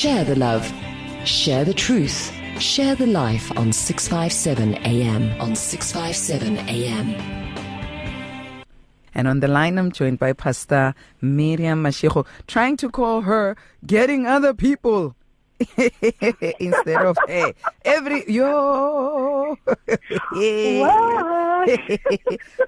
Share the love. Share the truth. Share the life on 657 AM. On 657 AM. And on the line, I'm joined by Pastor Mirriam Mashego, trying to call her getting other people instead of hey every yo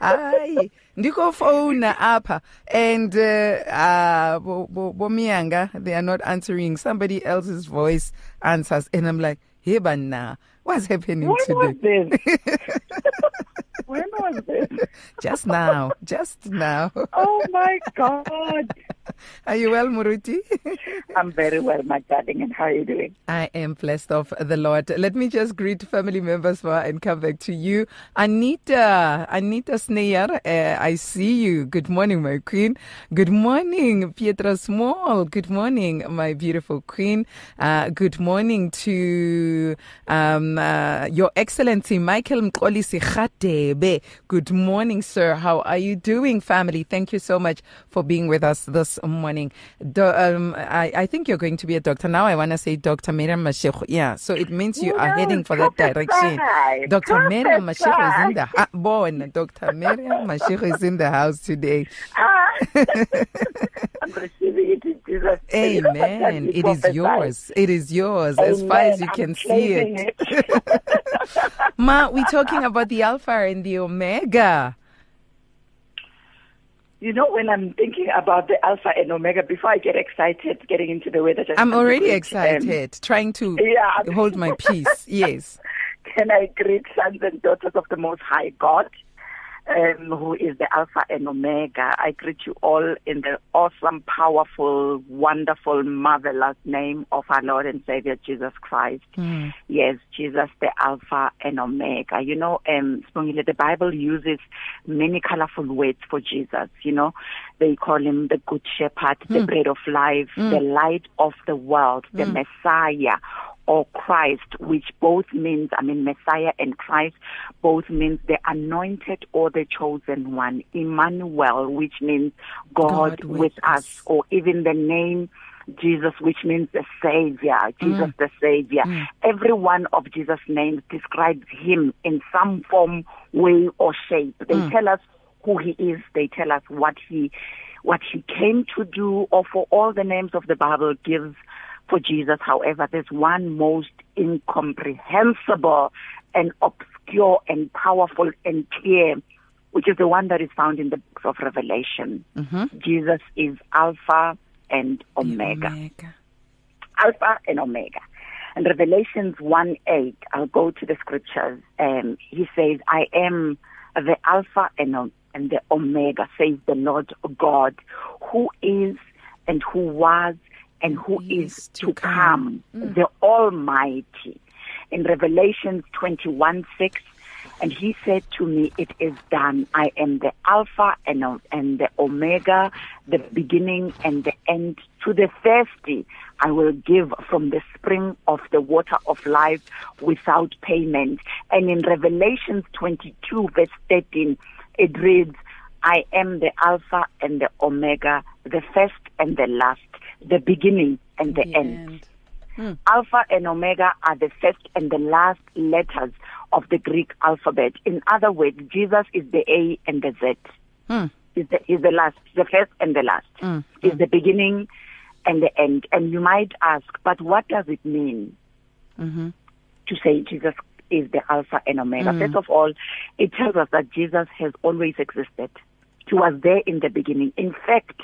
hayi ndiko phone apha and uh, uh bomiyanga they are not answering somebody else's voice answers and i'm like hey banna what's happening when today was this? when was this? just now just now Oh my God. are you well muruti I'm very well, my darling. And how are you doing? I am blessed of the Lord. Let me just greet family members for and come back to you. Anita, Anita Sneyer, uh, I see you. Good morning, my queen. Good morning, Pietra Small. Good morning, my beautiful queen. Uh, good morning to um, uh, Your Excellency Michael Mkolisi Good morning, sir. How are you doing, family? Thank you so much for being with us this morning. Do, um, I, I think you're going to be a doctor. Now I want to say Dr. Mirriam Mashego. Yeah, so it means you are heading for that direction. Dr. Mirriam Mashego is in the ha- born. Dr. Mirriam Mashego is in the house today. Ah, I'm receiving it in Jesus' name. Amen. It is yours. It is yours as far as you can I'm see claiming it. Ma, we're talking about the Alpha and the Omega. You know, when I'm thinking about the Alpha and Omega, before I get excited getting into the way that I I'm already greet, um, excited, trying to Yeah. hold my peace. Yes. can I greet sons and daughters of the Most High God, um, who is the Alpha and Omega? I greet you all in the awesome, powerful, wonderful, marvelous name of our Lord and Savior Jesus Christ. Yes, Jesus, the Alpha and Omega. You know, um, the Bible uses many colorful words for Jesus. You know, they call him the Good Shepherd, the Bread of Life, the Light of the World, the Messiah or Christ, which both means, I mean, Messiah and Christ both means the anointed or the chosen one. Emmanuel, which means God, God with, with us, us. or even the name Jesus, which means the Savior, mm. Jesus the Savior. Mm. Every one of Jesus' names describes him in some form, way, or shape. They mm. tell us who he is. They tell us what he, what he came to do, or for all the names of the Bible gives for Jesus. However, there's one most incomprehensible and obscure and powerful and clear, which is the one that is found in the books of Revelation. Jesus is Alpha and Omega. Omega. Alpha and Omega. And Revelations 1 8, I'll go to the scriptures. Um, he says, I am the Alpha and, O- and the Omega, says the Lord God, who is and who was and who is is to to come. come, the Almighty. In Revelation 21 6, and he said to me, It is done. I am the Alpha and, and the Omega, the beginning and the end. To the thirsty, I will give from the spring of the water of life without payment. And in Revelation 22, verse 13, it reads, I am the Alpha and the Omega, the first and the last, the beginning and the, The end. end. Alpha and Omega are the first and the last letters of the Greek alphabet. In other words, Jesus is the A and the Z. Hmm. Is the is the last, the first and the last. Mm, Is the beginning and the end. And you might ask, but what does it mean Mm-hmm. to say Jesus is the Alpha and Omega? First of all, it tells us that Jesus has always existed. He was there in the beginning. In fact,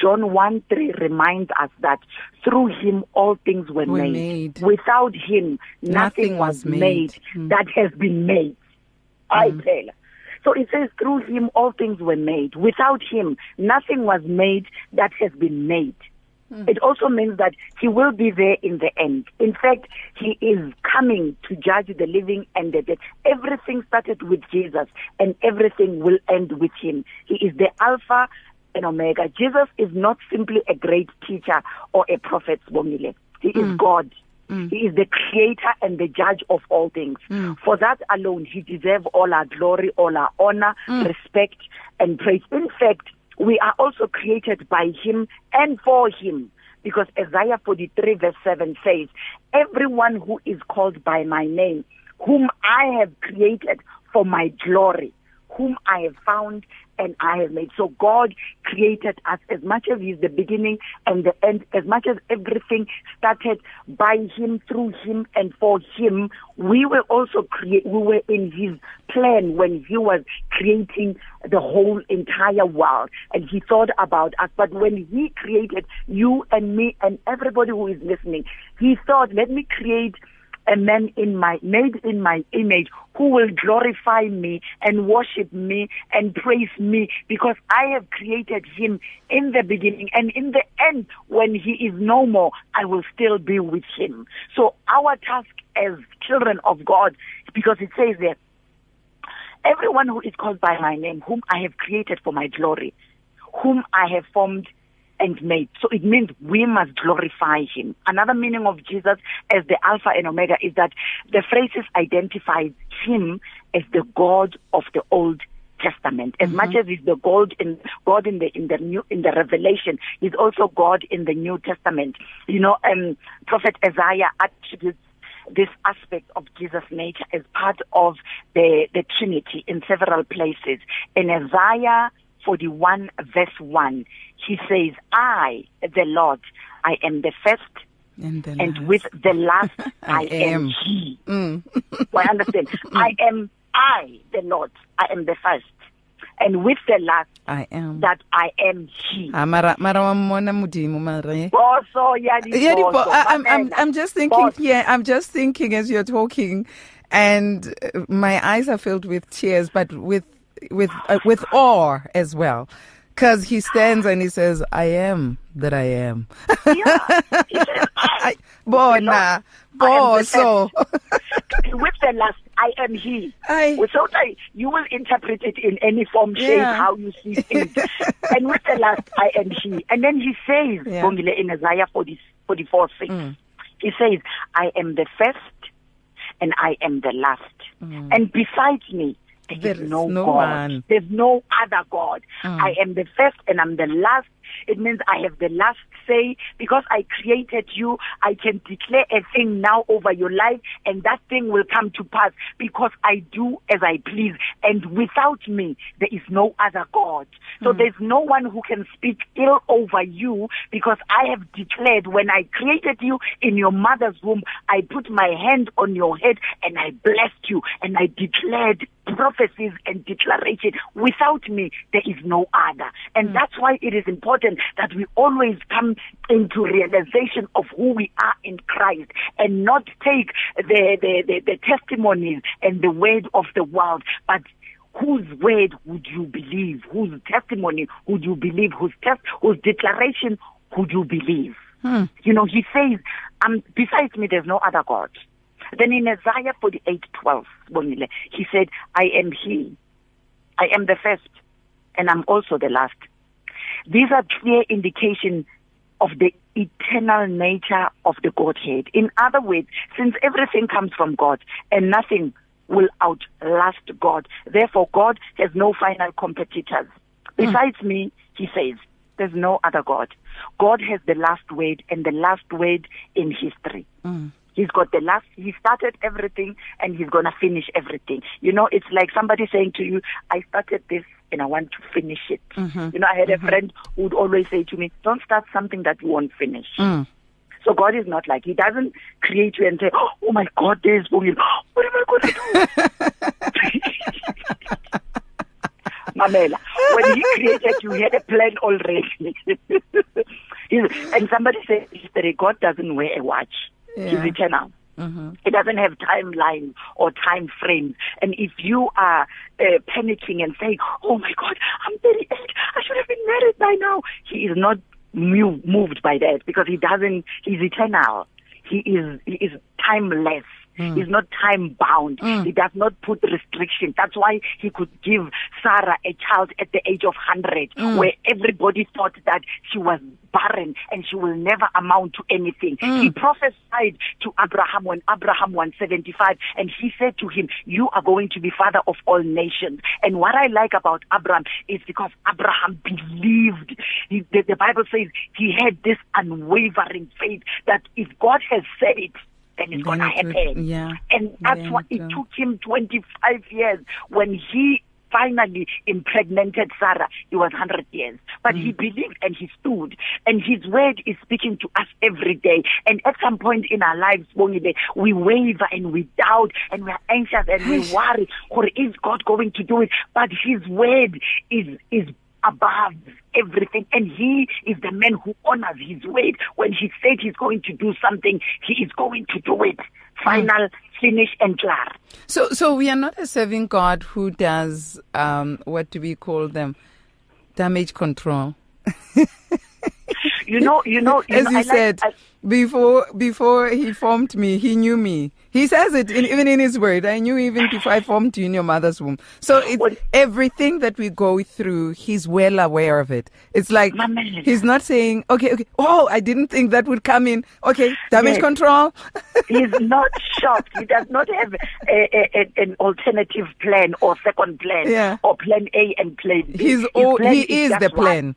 John 1 3 reminds us that through him all things were, Were made. made. Without him, nothing, Nothing was made. made, Hmm. that has been made. I tell. So it says, through him all things were made. Without him, nothing was made that has been made. It also means that he will be there in the end. In fact, he is coming to judge the living and the dead. Everything started with Jesus and everything will end with him. He is the Alpha and Omega. Jesus is not simply a great teacher or a prophet, Bomile. He is mm. God. Mm. He is the creator and the judge of all things. Mm. For that alone, he deserves all our glory, all our honor, respect, and praise. In fact, we are also created by him and for him. because Isaiah 43 verse 7 says, everyone who is called by my name, whom I have created for my glory, whom I have found and I have made. So God created us as much as He's the beginning and the end, as much as everything started by Him, through Him, and for Him. We were also create. We were in His plan when He was creating the whole entire world, and He thought about us. But when He created you and me and everybody who is listening, He thought, "Let me create." A man in my made in my image who will glorify me and worship me and praise me because I have created him in the beginning and in the end when he is no more I will still be with him. So our task as children of God because it says there everyone who is called by my name whom I have created for my glory whom I have formed and made. So it means we must glorify him. Another meaning of Jesus as the Alpha and Omega is that the phrases identifies him as the God of the Old Testament. As mm-hmm. much as he's the God in God in the in the new in the Revelation, he's also God in the New Testament. You know, um, Prophet Isaiah attributes this aspect of Jesus' nature as part of the the Trinity in several places. In Isaiah 41 verse 1, he says, I, the Lord, I am the first and, and with the last I, I am. am. he. Mm. well, I understand. Mm. I am I, the Lord, I am the first. And with the last, I am that I am He. Ah, mara mara wamona mudimo mare. Boso yadi. I'm I'm I'm just thinking boss. here. I'm just thinking as you're talking, and my eyes are filled with tears, but with with uh, with awe as well. Because he stands and he says, I am that I am. yeah. I, Bona, bo, so. With the last, I am he. I, so you will interpret it in any form, shape, yeah. how you see it. and with the last, I am he. And then he says, yeah. in Isaiah 40, 44, 6, mm. he says, I am the first and I am the last. Mm. And besides me, there, there is no, no God. One. There's no other God. Mm. I am the first and I'm the last. It means I have the last say because I created you. I can declare a thing now over your life and that thing will come to pass because I do as I please. And without me, there is no other God. So mm. there's no one who can speak ill over you because I have declared when I created you in your mother's womb, I put my hand on your head and I blessed you and I declared prophecies and declaration. Without me, there is no other. And mm. that's why it is important that we always come into realization of who we are in Christ and not take the, the, the, the testimonies and the word of the world, but whose word would you believe? Whose testimony would you believe? Whose test, whose declaration would you believe? Hmm. You know, he says, um, besides me, there's no other God. Then in Isaiah 48:12, he said, I am he. I am the first and I'm also the last. These are clear indication of the eternal nature of the Godhead. In other words, since everything comes from God and nothing will outlast God, therefore God has no final competitors. Mm. Besides me, he says, there's no other God. God has the last word and the last word in history. Mm. He's got the last, he started everything and he's going to finish everything. You know, it's like somebody saying to you, I started this and I want to finish it. Mm-hmm. You know, I had mm-hmm. a friend who would always say to me, don't start something that you won't finish. Mm. So God is not like, He doesn't create you and say, oh my God, there's Bongile. What am I going to do? Mamela, when He created you, He had a plan already. and somebody said, God doesn't wear a watch yeah. is eternal. Mm-hmm. It doesn't have timeline or time frames. And if you are uh, panicking and saying, "Oh my God, I'm 38, I should have been married by now," he is not moved by that because he doesn't. He's eternal. He is. He is timeless. Mm. He's not time bound. Mm. He does not put restrictions. That's why he could give Sarah a child at the age of 100, mm. where everybody thought that she was barren and she will never amount to anything. Mm. He prophesied to Abraham when Abraham was 75 and he said to him, you are going to be father of all nations. And what I like about Abraham is because Abraham believed. He, the, the Bible says he had this unwavering faith that if God has said it, then it's going to happen. Yeah. And that's why it took him 25 years when he finally impregnated Sarah, he was 100 years. But mm. he believed and he stood. And his word is speaking to us every day. And at some point in our lives, we waver and we doubt and we are anxious and we worry, or is God going to do it? But his word is, is above everything. And he is the man who honors his word. When he said he's going to do something, he is going to do it. Final, finish, and clear. So, so we are not a serving God who does um, what do we call them? Damage control. you know, you know, you as know, you I said. Like, I, before before he formed me, he knew me. He says it in, even in his word. I knew even before I formed you in your mother's womb. So it's well, everything that we go through, he's well aware of it. It's like he's not saying, okay, okay, oh, I didn't think that would come in. Okay, damage yes. control. he's not shocked. He does not have a, a, a, an alternative plan or second plan yeah. or plan A and plan B. He's all, he is, is the plan. One.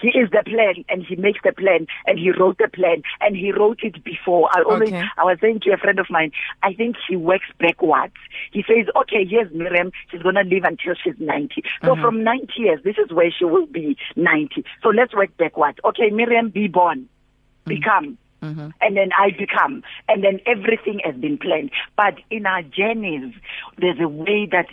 He is the plan and he makes the plan and he wrote the plan and he wrote it before. I always, okay. I was saying to a friend of mine, I think he works backwards. He says, okay, here's Mirriam. She's going to live until she's 90. So uh-huh. from 90 years, this is where she will be 90. So let's work backwards. Okay, Mirriam, be born. Mm-hmm. Become. Mm-hmm. And then I become. And then everything has been planned. But in our journeys, there's a way that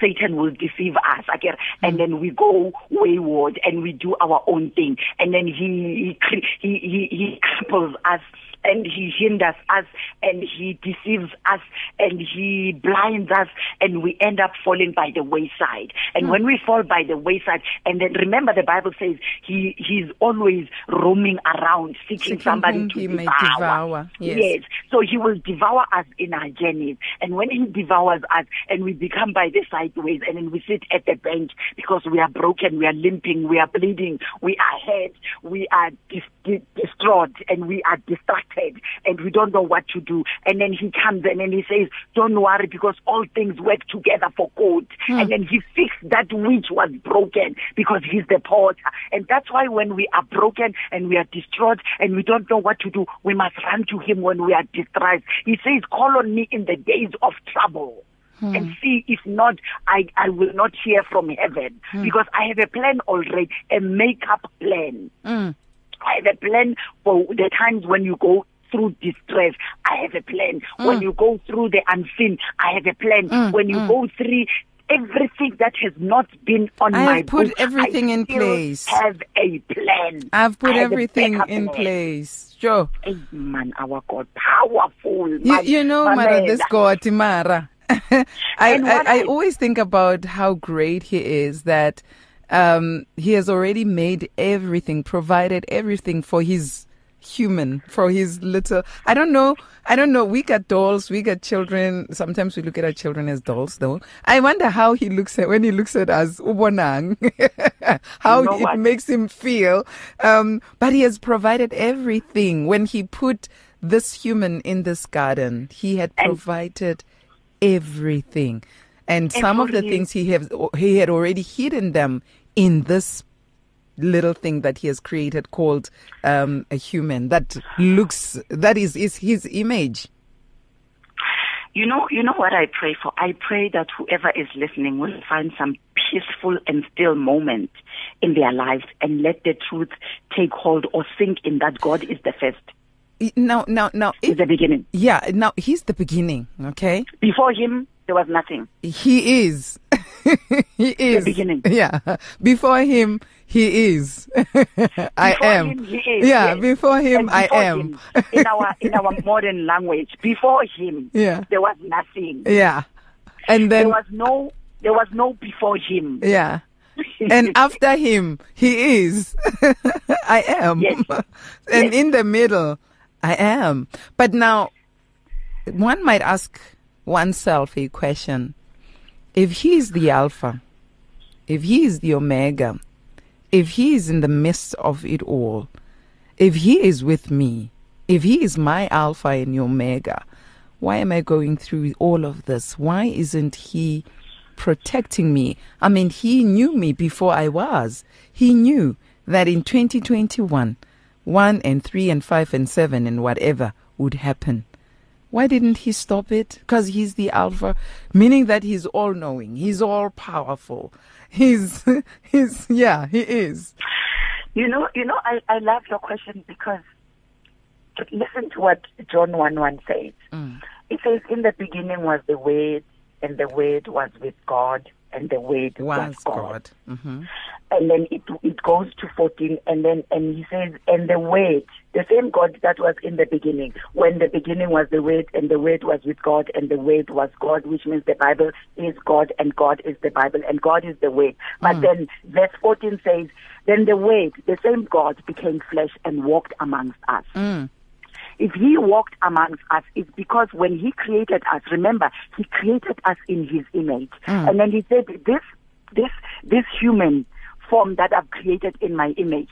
Satan will deceive us again, and then we go wayward and we do our own thing, and then he he he he, he cripples us and he hinders us and he deceives us and he blinds us and we end up falling by the wayside. And mm. when we fall by the wayside, and then remember the Bible says he he's always roaming around seeking, seeking somebody to devour. devour. Yes. yes. So he will devour us in our journeys. And when he devours us and we become by the sideways and then we sit at the bench because we are broken, we are limping, we are bleeding, we are hurt, we are dis- dis- distraught and we are distracted and we don't know what to do. And then he comes in and he says, don't worry because all things work together for good. Hmm. And then he fixed that which was broken because he's the potter. And that's why when we are broken and we are distraught and we don't know what to do, we must run to him when we are distressed. He says, call on me in the days of trouble. Hmm. and see if not I, I will not hear from heaven hmm. because I have a plan already, a make-up plan. Hmm. I have a plan for the times when you go through distress. I have a plan. Mm. When you go through the unseen, I have a plan. Mm, when you mm. go through everything that has not been on I my put book, everything I in place. Have a plan. I've put everything in plan. place. Sure. man, our God, powerful. You, you know, Mara, this God, Mara. I, I, I, always think about how great he is that um, he has already made everything, provided everything for his human for his little I don't know I don't know we got dolls we got children. Sometimes we look at our children as dolls though. I wonder how he looks at when he looks at us ubonang how you know it what? makes him feel. Um, but he has provided everything. When he put this human in this garden he had provided everything. And some of the things he has he had already hidden them in this little thing that he has created called um, a human that looks that is is his image. You know you know what i pray for? I pray that whoever is listening will find some peaceful and still moment in their lives and let the truth take hold or sink in that god is the first now now now is the beginning yeah now he's the beginning okay before him there was nothing. He is. he is. The beginning. Yeah. Before him, he is. I am. Him, is, yeah. Yes. Before him, before I am. Him, in our in our modern language, before him, yeah. there was nothing. Yeah. And then there was no there was no before him. Yeah. and after him, he is. I am. Yes. and yes. in the middle, I am. But now one might ask oneself a question. If he is the Alpha, if he is the Omega, if he is in the midst of it all, if he is with me, if he is my Alpha and Omega, why am I going through all of this? Why isn't he protecting me? I mean, he knew me before I was. He knew that in 2021, 1 and 3 and 5 and 7 and whatever would happen. Why didn't he stop it? Because he's the Alpha, meaning that he's all knowing, he's all powerful. He's, he's, yeah, he is. You know, you know, I, I love your question because listen to what John 1 1 says. Mm. It says, In the beginning was the Word, and the Word was with God, and the Word was, was God. God. Mm-hmm. And then it it goes to 14, and then and he says, And the Word, the same God that was in the beginning, when the beginning was the Word, and the Word was with God, and the Word was God, which means the Bible is God, and God is the Bible, and God is the Word. But mm. then verse 14 says, Then the Word, the same God, became flesh and walked amongst us. Mm if he walked amongst us, it's because when he created us, remember, he created us in his image. Mm. And then he said, this, this, this human form that I've created in my image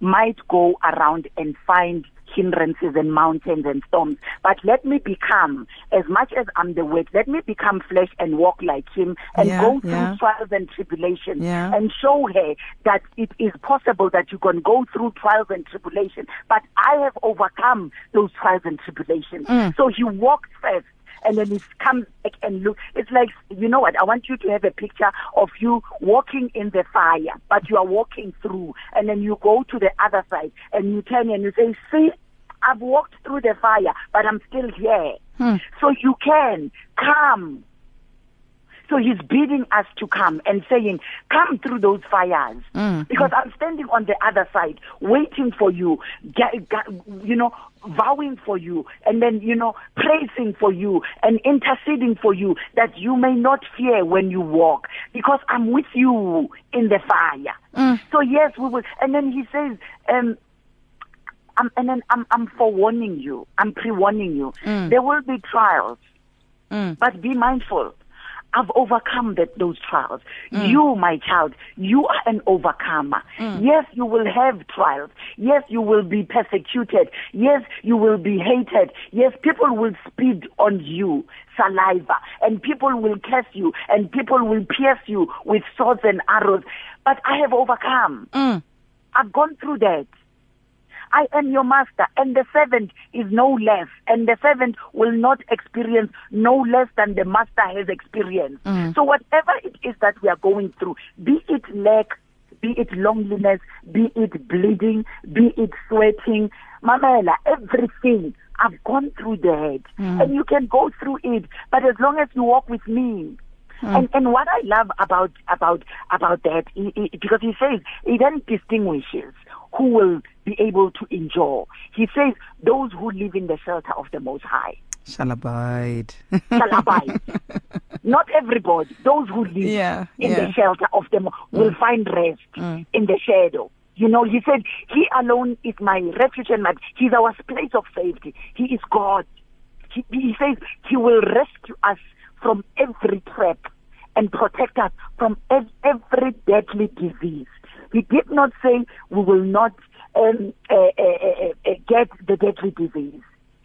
might go around and find hindrances and mountains and storms. But let me become, as much as I'm the word, let me become flesh and walk like him and yeah, go through yeah. trials and tribulations yeah. and show her that it is possible that you can go through trials and tribulations. But I have overcome those trials and tribulations. Mm. So he walked first and then it comes back and look. It's like, you know what? I want you to have a picture of you walking in the fire, but you are walking through, and then you go to the other side and you turn and you say, see, I've walked through the fire, but I'm still here. Hmm. So you can come. So he's bidding us to come and saying, come through those fires. Mm. Because I'm standing on the other side, waiting for you, get, get, you know, vowing for you, and then, you know, praising for you and interceding for you that you may not fear when you walk. Because I'm with you in the fire. Mm. So yes, we will. And then he says, um, I'm, and then I'm, I'm forewarning you. I'm pre-warning you. Mm. There will be trials, mm. but be mindful. I've overcome that, those trials. Mm. You, my child, you are an overcomer. Mm. Yes, you will have trials. Yes, you will be persecuted. Yes, you will be hated. Yes, people will spit on you saliva and people will curse you and people will pierce you with swords and arrows. But I have overcome. Mm. I've gone through that. I am your master, and the servant is no less, and the servant will not experience no less than the master has experienced. Mm. So whatever it is that we are going through, be it lack, be it loneliness, be it bleeding, be it sweating, Mamela, everything. I've gone through that. Mm. And you can go through it. But as long as you walk with me, Mm. And and what I love about about about that, he, he, because he says he then distinguishes who will be able to endure. He says, those who live in the shelter of the Most High. Shall abide. Shall abide. Not everybody. Those who live yeah, in yeah. the shelter of them will mm. find rest mm. in the shadow. You know, he said, He alone is my refuge and my, He's our place of safety. He is God. He, he says He will rescue us from every trap and protect us from every deadly disease. He did not say we will not um, uh, uh, uh, get the deadly disease.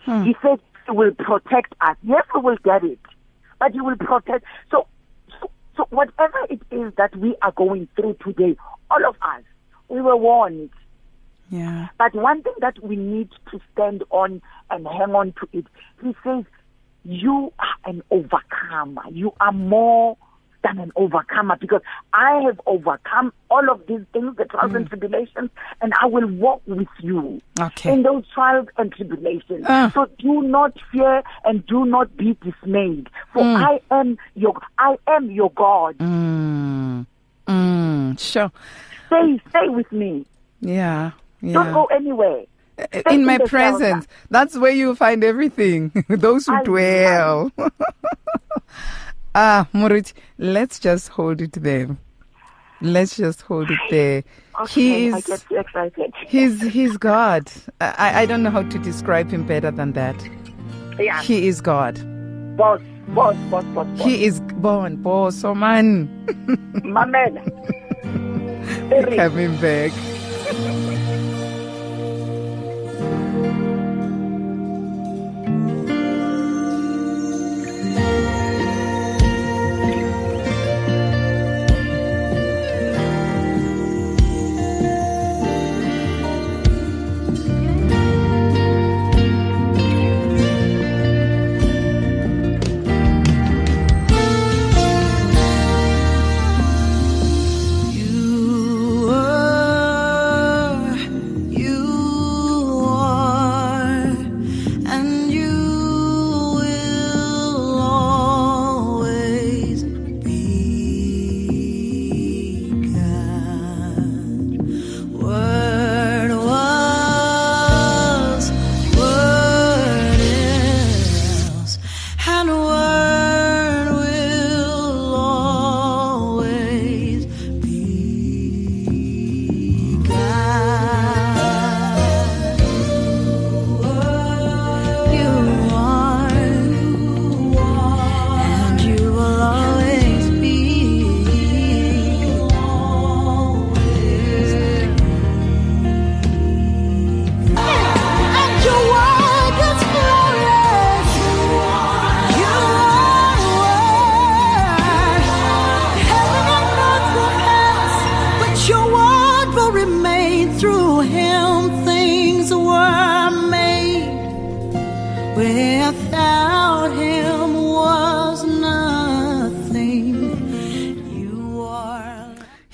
Hmm. He said he will protect us. Yes, we will get it, but he will protect. So, so, so whatever it is that we are going through today, all of us, we were warned. Yeah. But one thing that we need to stand on and hang on to it, he says, you are an overcomer. You are more than an overcomer because I have overcome all of these things, the trials mm. and tribulations, and I will walk with you okay. in those trials and tribulations. Uh. So do not fear and do not be dismayed, for mm. I am your I am your God. Mm. Mm. Sure. Stay, stay with me. Yeah. yeah. Don't go anywhere. Stay in my presence. Shelter. That's where you find everything. Those who I dwell. Ah, Morit, let's just hold it there. Let's just hold it there. Okay, he's, I get excited. He's, he's God. I, I don't know how to describe him better than that. Yeah. He is God. Boss, boss, boss, boss, boss. He is born, boss, oh man. Mamela. Eric. Coming back.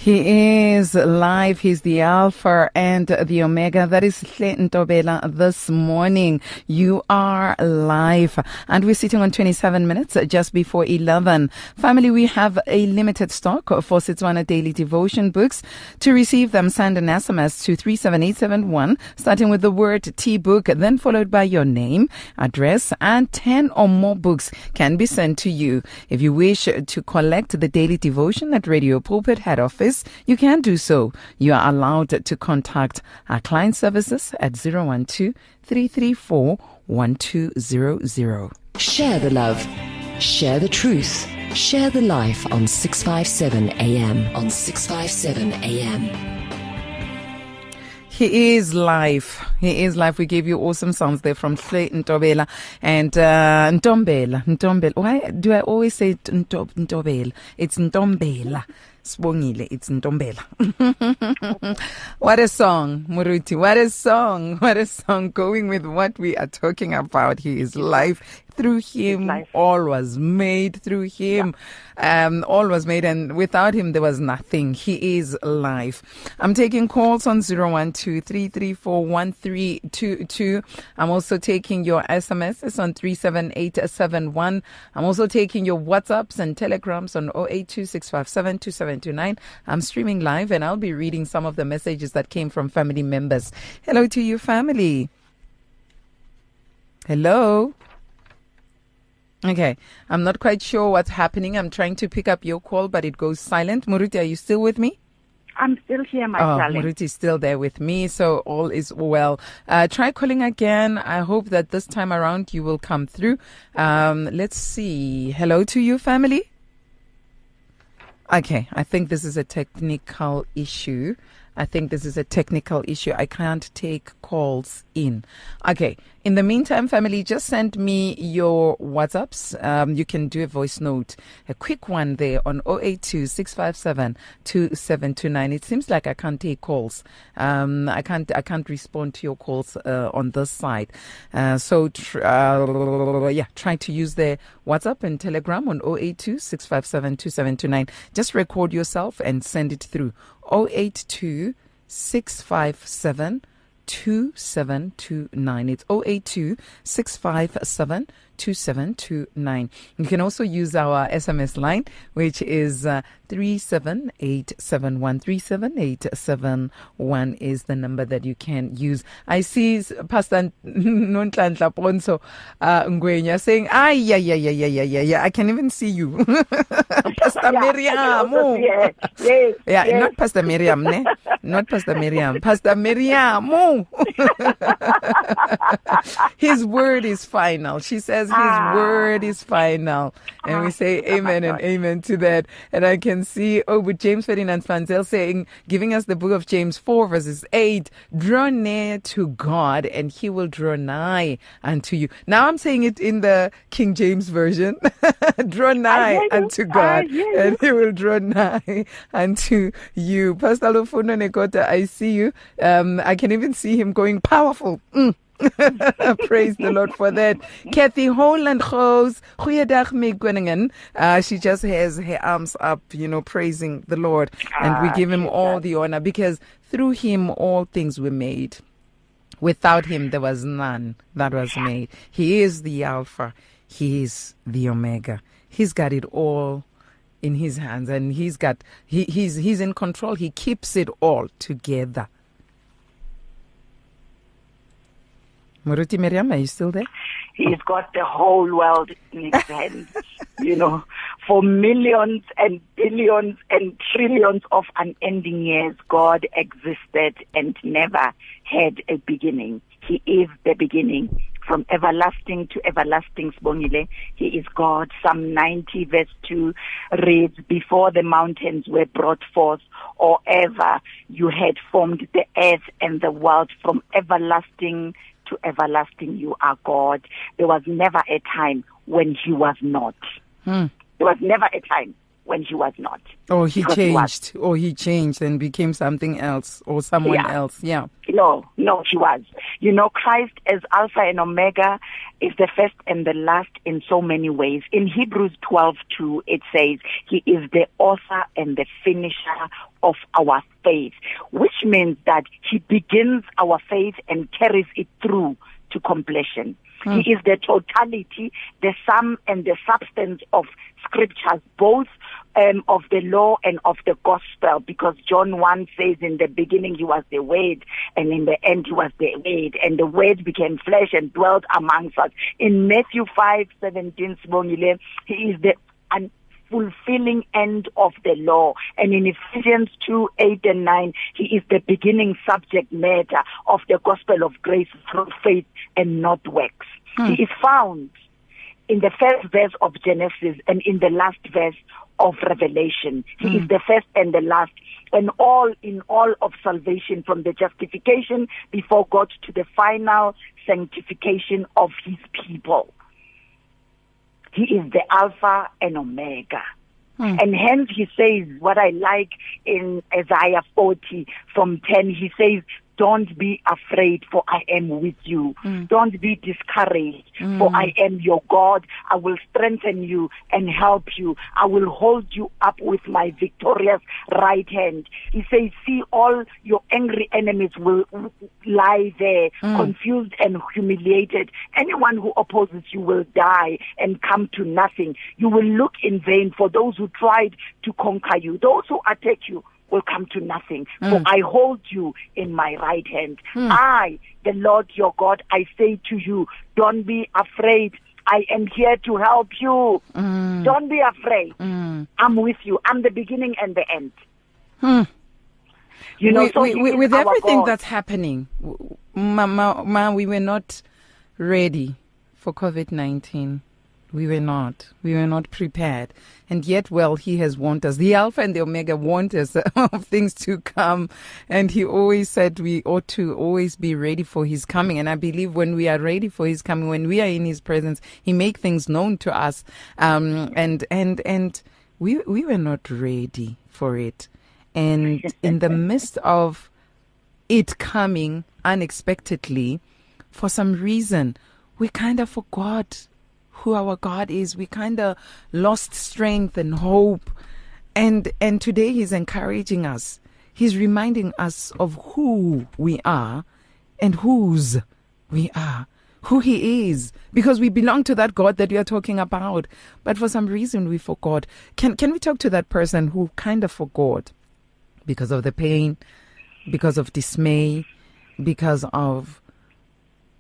He is live. He's the Alpha and the Omega. That is Hle Ntobela this morning. You are live. And we're sitting on 27 minutes just before 11. Family, we have a limited stock for Setswana Daily Devotion books. To receive them, send an SMS to 37871, starting with the word T book, then followed by your name, address, and 10 or more books can be sent to you. If you wish to collect the daily devotion at Radio Pulpit head office, you can do so. You are allowed to contact our client services at 012 334 1200. Share the love. Share the truth. Share the life on 657 AM. On 657 AM. He is live. He is live. We gave you awesome sounds there from Hle Ntobela and uh, Ntombela. Ntombela. Why do I always say Nto- Ntobela? It's Ntombela. Sbongile, it's Ntombela. what a song, Muruti. What a song. What a song going with what we are talking about. He is live. Through him, all was made. Through him, um, all was made. And without him, there was nothing. He is life. I'm taking calls on 012 I'm also taking your SMSs on 37871. I'm also taking your WhatsApps and Telegrams on 0826572729. I'm streaming live and I'll be reading some of the messages that came from family members. Hello to you, family. Hello. Okay, I'm not quite sure what's happening. I'm trying to pick up your call, but it goes silent. Muruti, are you still with me? I'm still here, my Oh, darling. Muruti is still there with me, so all is well. Uh, try calling again. I hope that this time around you will come through. Um, let's see. Hello to you, family. Okay, I think this is a technical issue. I think this is a technical issue. I can't take calls in. Okay. In the meantime, family, just send me your WhatsApps. Um, you can do a voice note, a quick one there on 082 657 2729. It seems like I can't take calls. Um, I can't, I can't respond to your calls, uh, on this side. Uh, so, tr- uh, yeah, try to use the WhatsApp and Telegram on 082 657 2729. Just record yourself and send it through 082 657 2729. It's 082 657 2729. You can also use our SMS line, which is uh, 37871. 37871 is the number that you can use. I see Pastor Nontlanhla Ponso uh, Ngwenya saying, ah, yeah, yeah, yeah, yeah, yeah, yeah, yeah. I can even see you. Pastor Mirriam. oh. Yes, Yeah, yes. not Pastor Mirriam, ne? Not Pastor Mirriam. Pastor Mirriam. oh. No. his word is final. She says his Ah. word is final. And we say Ah, amen and amen to that. And I can see, oh, with James Ferdinand Fanzel saying, giving us the book of James 4 verses 8, draw near to God and he will draw nigh unto you. Now I'm saying it in the King James version. draw nigh unto God and he will draw nigh unto you. Pastor Lufuno Nekota, I see you. Um, I can even see him going powerful. Mm. Praise the Lord for that. Kathy Holland Goes, Goeiedag. Uh, she just has her arms up, you know, praising the Lord. And we Ah, give him all the honor because through him all things were made. Without him there was none that was made. He is the Alpha. He is the Omega. He's got it all in his hands and he's got he, he's he's in control. He keeps it all together. Moruti Mirriam, are you still there? He's got the whole world in his hands, you know, for millions and billions and trillions of unending years, God existed and never had a beginning. He is the beginning. From everlasting to everlasting, Sbongile, He is God. Psalm 90 verse 2 reads, Before the mountains were brought forth, or ever you had formed the earth and the world from everlasting to everlasting you are God. There was never a time when he was not. Hmm. There was never a time when he was not. Oh, he Because he changed, or he changed and became something else, or someone Yeah. else. Yeah. No, no, he was. You know, Christ as Alpha and Omega is the first and the last in so many ways. In Hebrews 12, 2, it says, He is the author and the finisher of our faith, which means that He begins our faith and carries it through to completion. Hmm. He is the totality, the sum and the substance of scriptures, both um, of the law and of the gospel, because John 1 says in the beginning he was the word, and in the end he was the word, and the word became flesh and dwelt amongst us. In Matthew 5, 17, Sibongile, he is the un- fulfilling end of the law. And in Ephesians 2, 8 and 9, he is the beginning subject matter of the gospel of grace through faith and not works. He is found in the first verse of Genesis and in the last verse of Revelation. He is hmm. the first and the last and all in all of salvation from the justification before God to the final sanctification of his people. He is the Alpha and Omega. Hmm. And hence he says what I like in Isaiah 40 from 10, he says, don't be afraid for I am with you. Mm. Don't be discouraged for mm. I am your God. I will strengthen you and help you. I will hold you up with my victorious right hand. He says, see all your angry enemies will lie there, mm. confused and humiliated. Anyone who opposes you will die and come to nothing. You will look in vain for those who tried to conquer you. Those who attack you will come to nothing. For hmm. I hold you in my right hand. Hmm. I, the Lord your God, I say to you, don't be afraid. I am here to help you. Hmm. Don't be afraid. I'm with you. I'm the beginning and the end. You know, with, so with, he with, is with our everything God. that's happening, ma, ma, ma, we were not ready for COVID 19. We were not. We were not prepared. And yet, well, He has warned us. The Alpha and the Omega warned us of things to come. And He always said we ought to always be ready for His coming. And I believe when we are ready for His coming, when we are in His presence, He make things known to us. Um, and, and, and we, we were not ready for it. And in the midst of it coming unexpectedly, for some reason, we kind of forgot who our God is. We kind of lost strength and hope. And, and today he's encouraging us. He's reminding us of who we are and whose we are, who he is, because we belong to that God that we are talking about. But for some reason we forgot. Can, can we talk to that person who kind of forgot because of the pain, because of dismay, because of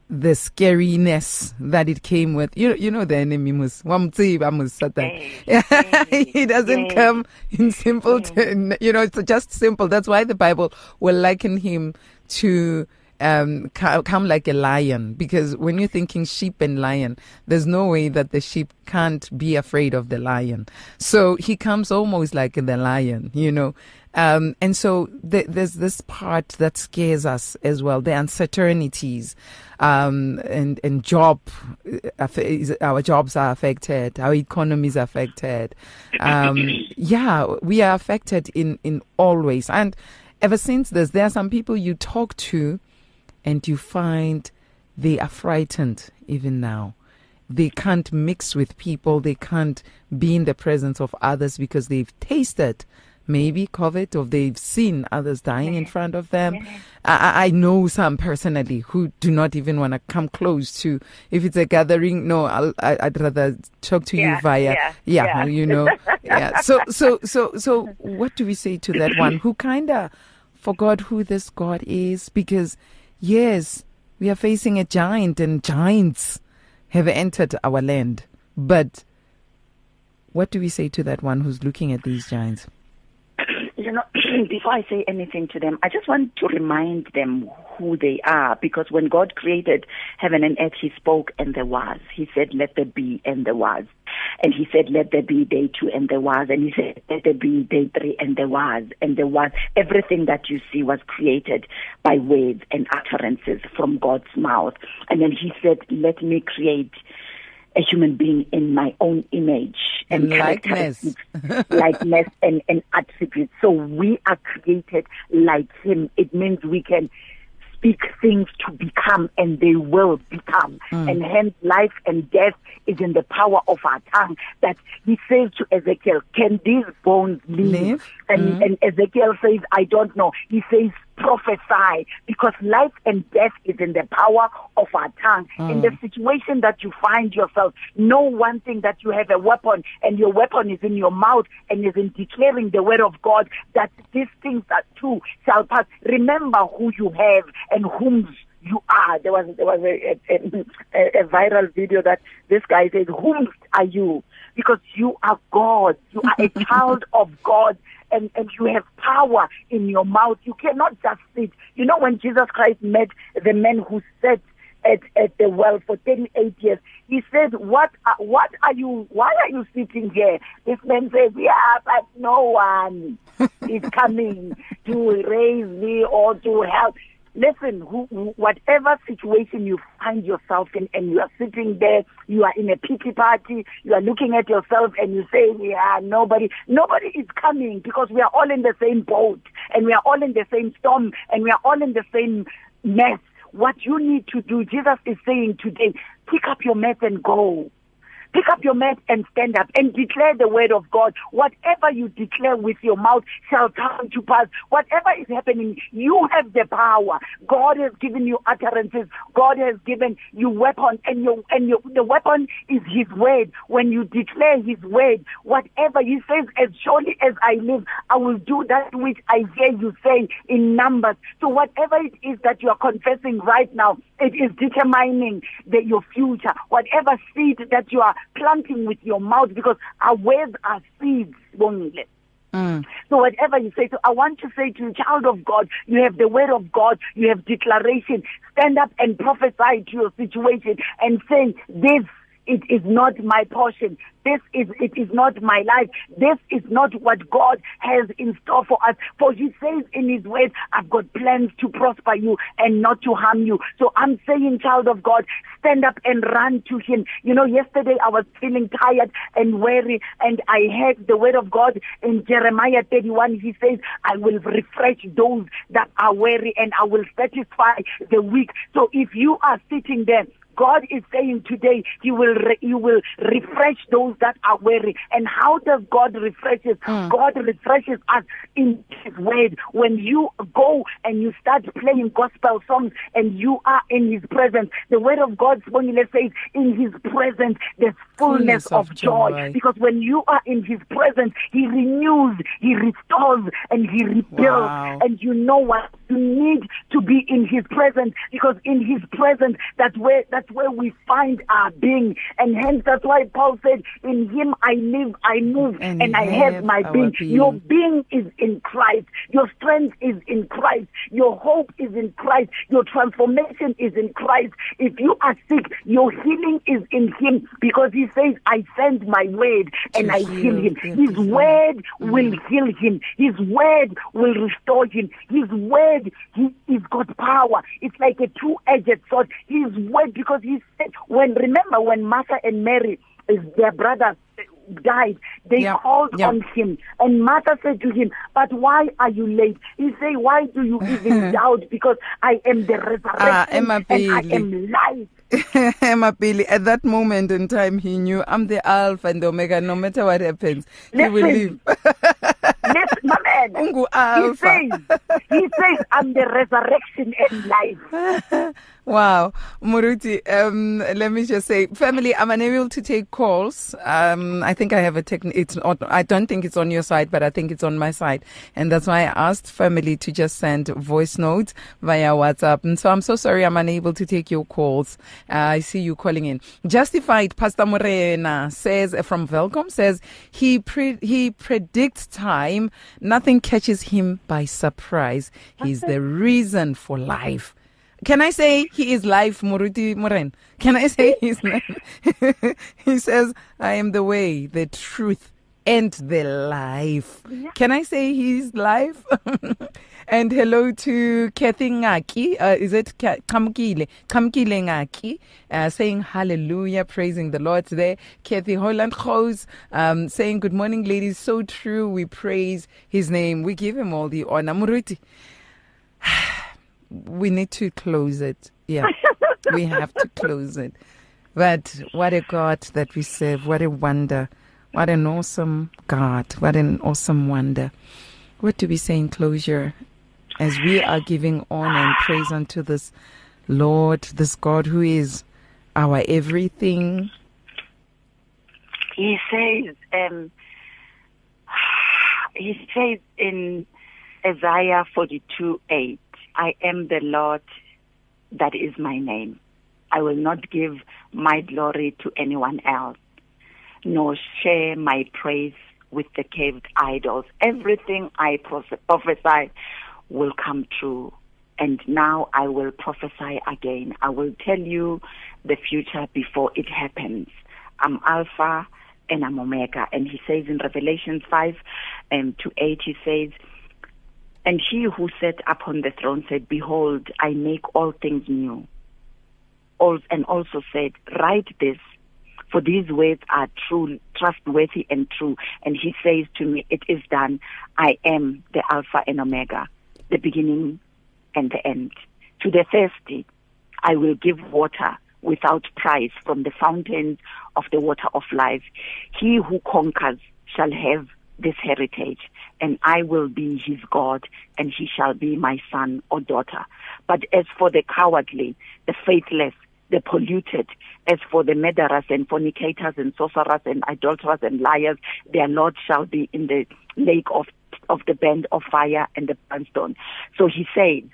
the scariness that it came with. You you know the enemy mus wamtsiba mus Satan. he doesn't come in simple, t- mm. you know, it's just simple. That's why the Bible will liken him to um, come like a lion. Because when you're thinking sheep and lion, there's no way that the sheep can't be afraid of the lion. So he comes almost like the lion, you know. Um, and so th- there's this part that scares us as well, the uncertainties, um, and, and job, uh, our jobs are affected, our economies are affected. Um, yeah, we are affected in, in all ways. And ever since this, there are some people you talk to and you find they are frightened even now. They can't mix with people, they can't be in the presence of others because they've tasted maybe COVID or they've seen others dying in front of them. I, I know some personally who do not even want to come close to, if it's a gathering, no, I'll, I, would rather talk to Yeah, you via, yeah, yeah, yeah. you know, yeah. So, so, so, so what do we say to that one who kind of forgot who this God is? Because yes, we are facing a giant and giants have entered our land, but what do we say to that one who's looking at these giants? you know, before I say anything to them, I just want to remind them who they are because when God created heaven and earth, He spoke and there was. He said, let there be and there was. And He said, let there be day two and there was. And He said, let there be day three and there was. And there was. Everything that you see was created by words and utterances from God's mouth. And then He said, let me create a human being in my own image and likeness. likeness and, and attributes. So we are created like him. It means we can speak things to become and they will become. Hmm. And hence life and death is in the power of our tongue. That he says to Ezekiel, can these bones live? Live? And, hmm. and Ezekiel says, I don't know. He says, prophesy because life and death is in the power of our tongue. In mm. the situation that you find yourself, know one thing that you have a weapon and your weapon is in your mouth and is in declaring the word of God that these things that too shall pass. Remember who you have and whom you are. There was there was a, a, a, a viral video that this guy said, "Whom are you?" Because you are God. You are a child of God. And, and you have power in your mouth. You cannot just sit. You know, when Jesus Christ met the man who sat at, at the well for 38 years, he said, what, are, what are you, why are you sitting here? This man says, yeah, but no one is coming to raise me or to help. Listen, who, whatever situation you find yourself in and you are sitting there, you are in a pity party, you are looking at yourself and you say, yeah, nobody, nobody is coming because we are all in the same boat and we are all in the same storm and we are all in the same mess. What you need to do, Jesus is saying today, pick up your mess and go. Pick up your mat and stand up and declare the word of God. Whatever you declare with your mouth shall come to pass. Whatever is happening, you have the power. God has given you utterances. God has given you weapon and your and your the weapon is his word. When you declare his word, whatever he says, as surely as I live, I will do that which I hear you say in numbers. So whatever it is that you are confessing right now, it is determining the, your future. Whatever seed that you are planting with your mouth, because our words are seeds, Bongile. Mm. So whatever you say, so I want to say to you, child of God, you have the word of God, you have declaration. Stand up and prophesy to your situation and say, this it is not my portion. This is it is not my life. This is not what God has in store for us. For He says in His word, "I've got plans to prosper you and not to harm you." So I'm saying, child of God, stand up and run to Him. You know, yesterday I was feeling tired and weary, and I heard the word of God in Jeremiah 31. He says, "I will refresh those that are weary, and I will satisfy the weak." So if you are sitting there God is saying today, He will re- He will refresh those that are weary. And how does God refreshes? Hmm. God refreshes us in His Word. When you go and you start playing gospel songs and you are in His presence, the Word of God, Sibongile says, in His presence there's fullness, Fullness of of joy. joy. Because when you are in His presence, He renews, He restores, and He rebuilds. Wow. And you know what? You need to be in His presence because in His presence, that's where that's where we find our being, and hence that's why Paul said, "In Him I live, I move, And and, I have have my being. being. Your being is in Christ. Your strength is in Christ. Your hope is in Christ. Your transformation is in Christ. If you are sick, your healing is in Him because He says, "I send my word and I heal him." His word will heal him. His word will restore him. His word, he is got power. It's like a two-edged sword. His word, because he said, when remember when Martha and Mary, their brother died, they Yeah, called yeah. on him, and Martha said to him, "But why are you late?" He said, "Why do you even doubt? Because I am the resurrection Ah, Emma and I am life." Emma Billy, at that moment in time, he knew I'm the Alpha and the Omega. No matter what happens, he will Listen. live. Listen, Ungu He says, he says, I'm the resurrection and life. Wow, Moruti. Um, let me just say, family, I'm unable to take calls. Um, I think I have a techni It's not. I don't think it's on your side, but I think it's on my side, and that's why I asked family to just send voice notes via WhatsApp. And so I'm so sorry, I'm unable to take your calls. Uh, I see you calling in. Justified. Pastor Morena says from Velcom says he pre- he predicts time. Nothing catches him by surprise. He's the reason for life. Can I say he is life, Moruti Moren? Can I say he's life? he says, I am the way, the truth, and the life. Can I say he's life? and hello to Kathy Ngaki. Uh, is it Ka- Kamkile? Kamkile Ngaki, uh, saying hallelujah, praising the Lord today. Kathy Holland Khoz, um, saying good morning, ladies. So true. We praise his name. We give him all the honor. Moruti we need to close it. Yeah, we have to close it. But what a God that we serve. What a wonder. What an awesome God. What an awesome wonder. What do we say in closure as we are giving honor and praise unto this Lord, this God who is our everything? He says, um, he says in Isaiah 42 8, I am the Lord, that is my name. I will not give my glory to anyone else, nor share my praise with the caved idols. Everything I prophesy will come true. And now I will prophesy again. I will tell you the future before it happens. I'm Alpha and I'm Omega. And he says in Revelation 5 um, to 8, he says, And he who sat upon the throne said, Behold, I make all things new. And also said, Write this, for these words are true, trustworthy and true. And he says to me, It is done. I am the Alpha and Omega, the beginning and the end. To the thirsty, I will give water without price from the fountains of the water of life. He who conquers shall have this heritage, and I will be his God, and he shall be my son or daughter. But as for the cowardly, the faithless, the polluted, as for the murderers and fornicators and sorcerers and idolaters and liars, their Lord shall be in the lake of of the band of fire and the brimstone. So he says,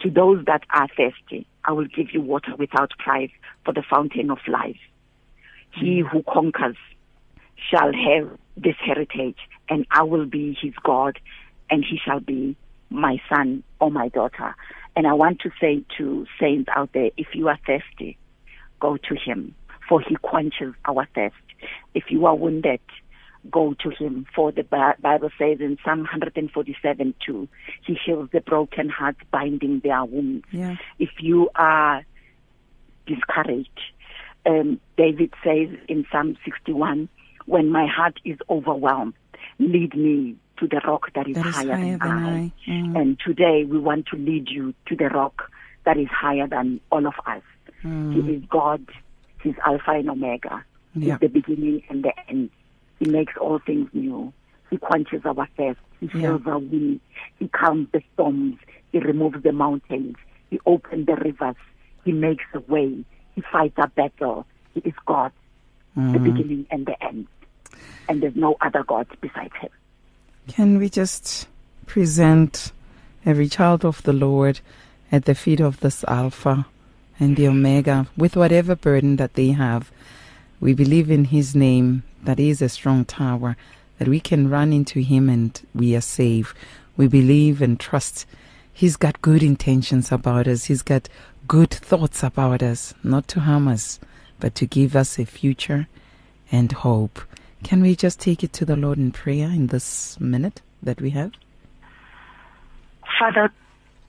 to those that are thirsty, I will give you water without price for the fountain of life. He hmm. who conquers shall have this heritage, and I will be his God, and he shall be my son or my daughter. And I want to say to saints out there, if you are thirsty, go to him, for he quenches our thirst. If you are wounded, go to him, for the Bible says in Psalm 147 2, he heals the broken heart, binding their wounds. Yeah. If you are discouraged, um, David says in Psalm 61, when my heart is overwhelmed, lead me to the rock that is, That is higher, higher than I. Mm. And today we want to lead you to the rock that is higher than all of us. He is God. He's Alpha and Omega. Yeah. He's the beginning and the end. He makes all things new. He quenches our thirst. He Yeah. fills our winds. He calms the storms. He removes the mountains. He opens the rivers. He makes a way. He fights our battle. He is God, the mm-hmm. beginning and the end. And there's no other God besides him. Can we just present every child of the Lord at the feet of this Alpha and the Omega with whatever burden that they have. We believe in His name that is a strong tower, that we can run into Him and we are safe. We believe and trust He's got good intentions about us. He's got good thoughts about us, not to harm us, but to give us a future and hope. Can we just take it to the Lord in prayer in this minute that we have? Father,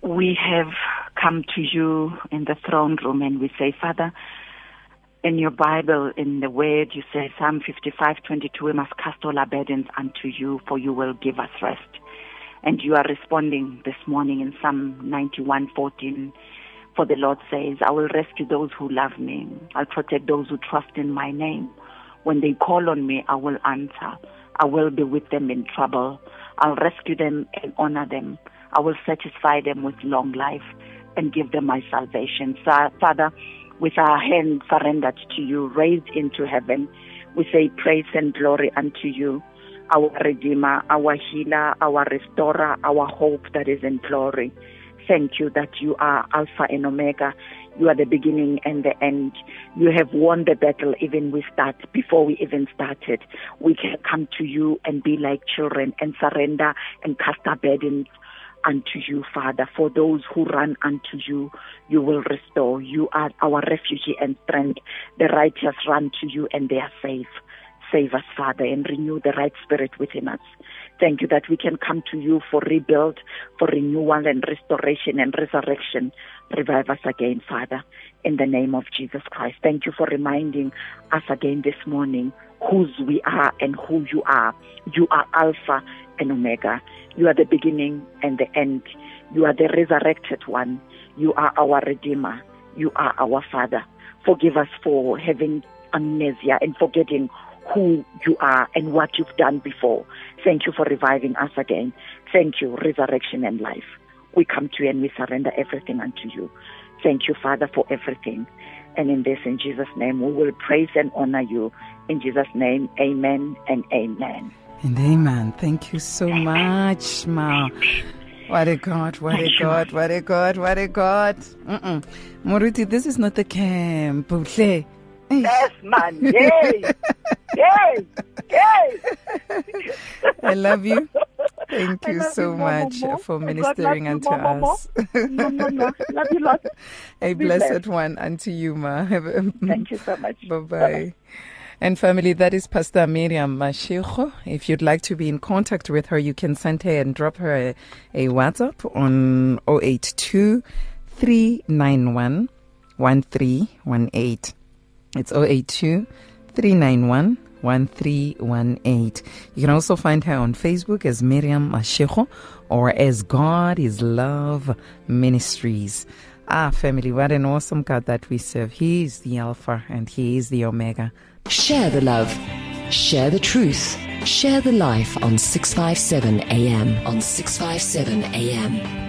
we have come to you in the throne room and we say, Father, in your Bible, in the Word, you say, Psalm 55, 22, we must cast all our burdens unto you, for you will give us rest. And you are responding this morning in Psalm 91, 14, for the Lord says, I will rescue those who love me. I'll protect those who trust in my name. When they call on me, I will answer. I will be with them in trouble. I'll rescue them and honor them. I will satisfy them with long life and give them my salvation. So, Father, with our hands surrendered to you, raised into heaven, we say praise and glory unto you, our Redeemer, our healer, our restorer, our hope that is in glory. Thank you that you are Alpha and Omega. You are the beginning and the end. You have won the battle even we start before we even started. We can come to you and be like children and surrender and cast our burdens unto you, Father. For those who run unto you, you will restore. You are our refuge and strength. The righteous run to you and they are safe. Save us, Father, and renew the right spirit within us. Thank you that we can come to you for rebuild, for renewal and restoration and resurrection. Revive us again, Father, in the name of Jesus Christ. Thank you for reminding us again this morning whose we are and who you are. You are Alpha and Omega. You are the beginning and the end. You are the resurrected one. You are our Redeemer. You are our Father. Forgive us for having amnesia and forgetting who you are and what you've done before. Thank you for reviving us again. Thank you, resurrection and life. We come to you and we surrender everything unto you. Thank you, Father, for everything. And in this, in Jesus' name, we will praise and honor you. In Jesus' name, amen and amen. And amen. Thank you so much, Ma. What a God, what a God, what a God, what a God. Mm-mm. Moruti, this is not the camp. Yes, man. Yay. Yay. Yay. I love you. Thank you so you much more, for ministering God unto you us. No, no, no. Love you lot. A Be blessed blessed. one unto you, Ma. Thank you so much. Bye bye. And family, that is Pastor Mirriam Mashego. If you'd like to be in contact with her, you can send her and drop her a, a WhatsApp on 082 391 1318. It's 082 391 1318. You can also find her on Facebook as Mirriam Mashego or as God is Love Ministries. Ah, family, what an awesome God that we serve. He is the Alpha and He is the Omega. Share the love. Share the truth. Share the life on 657 AM. On 657 AM.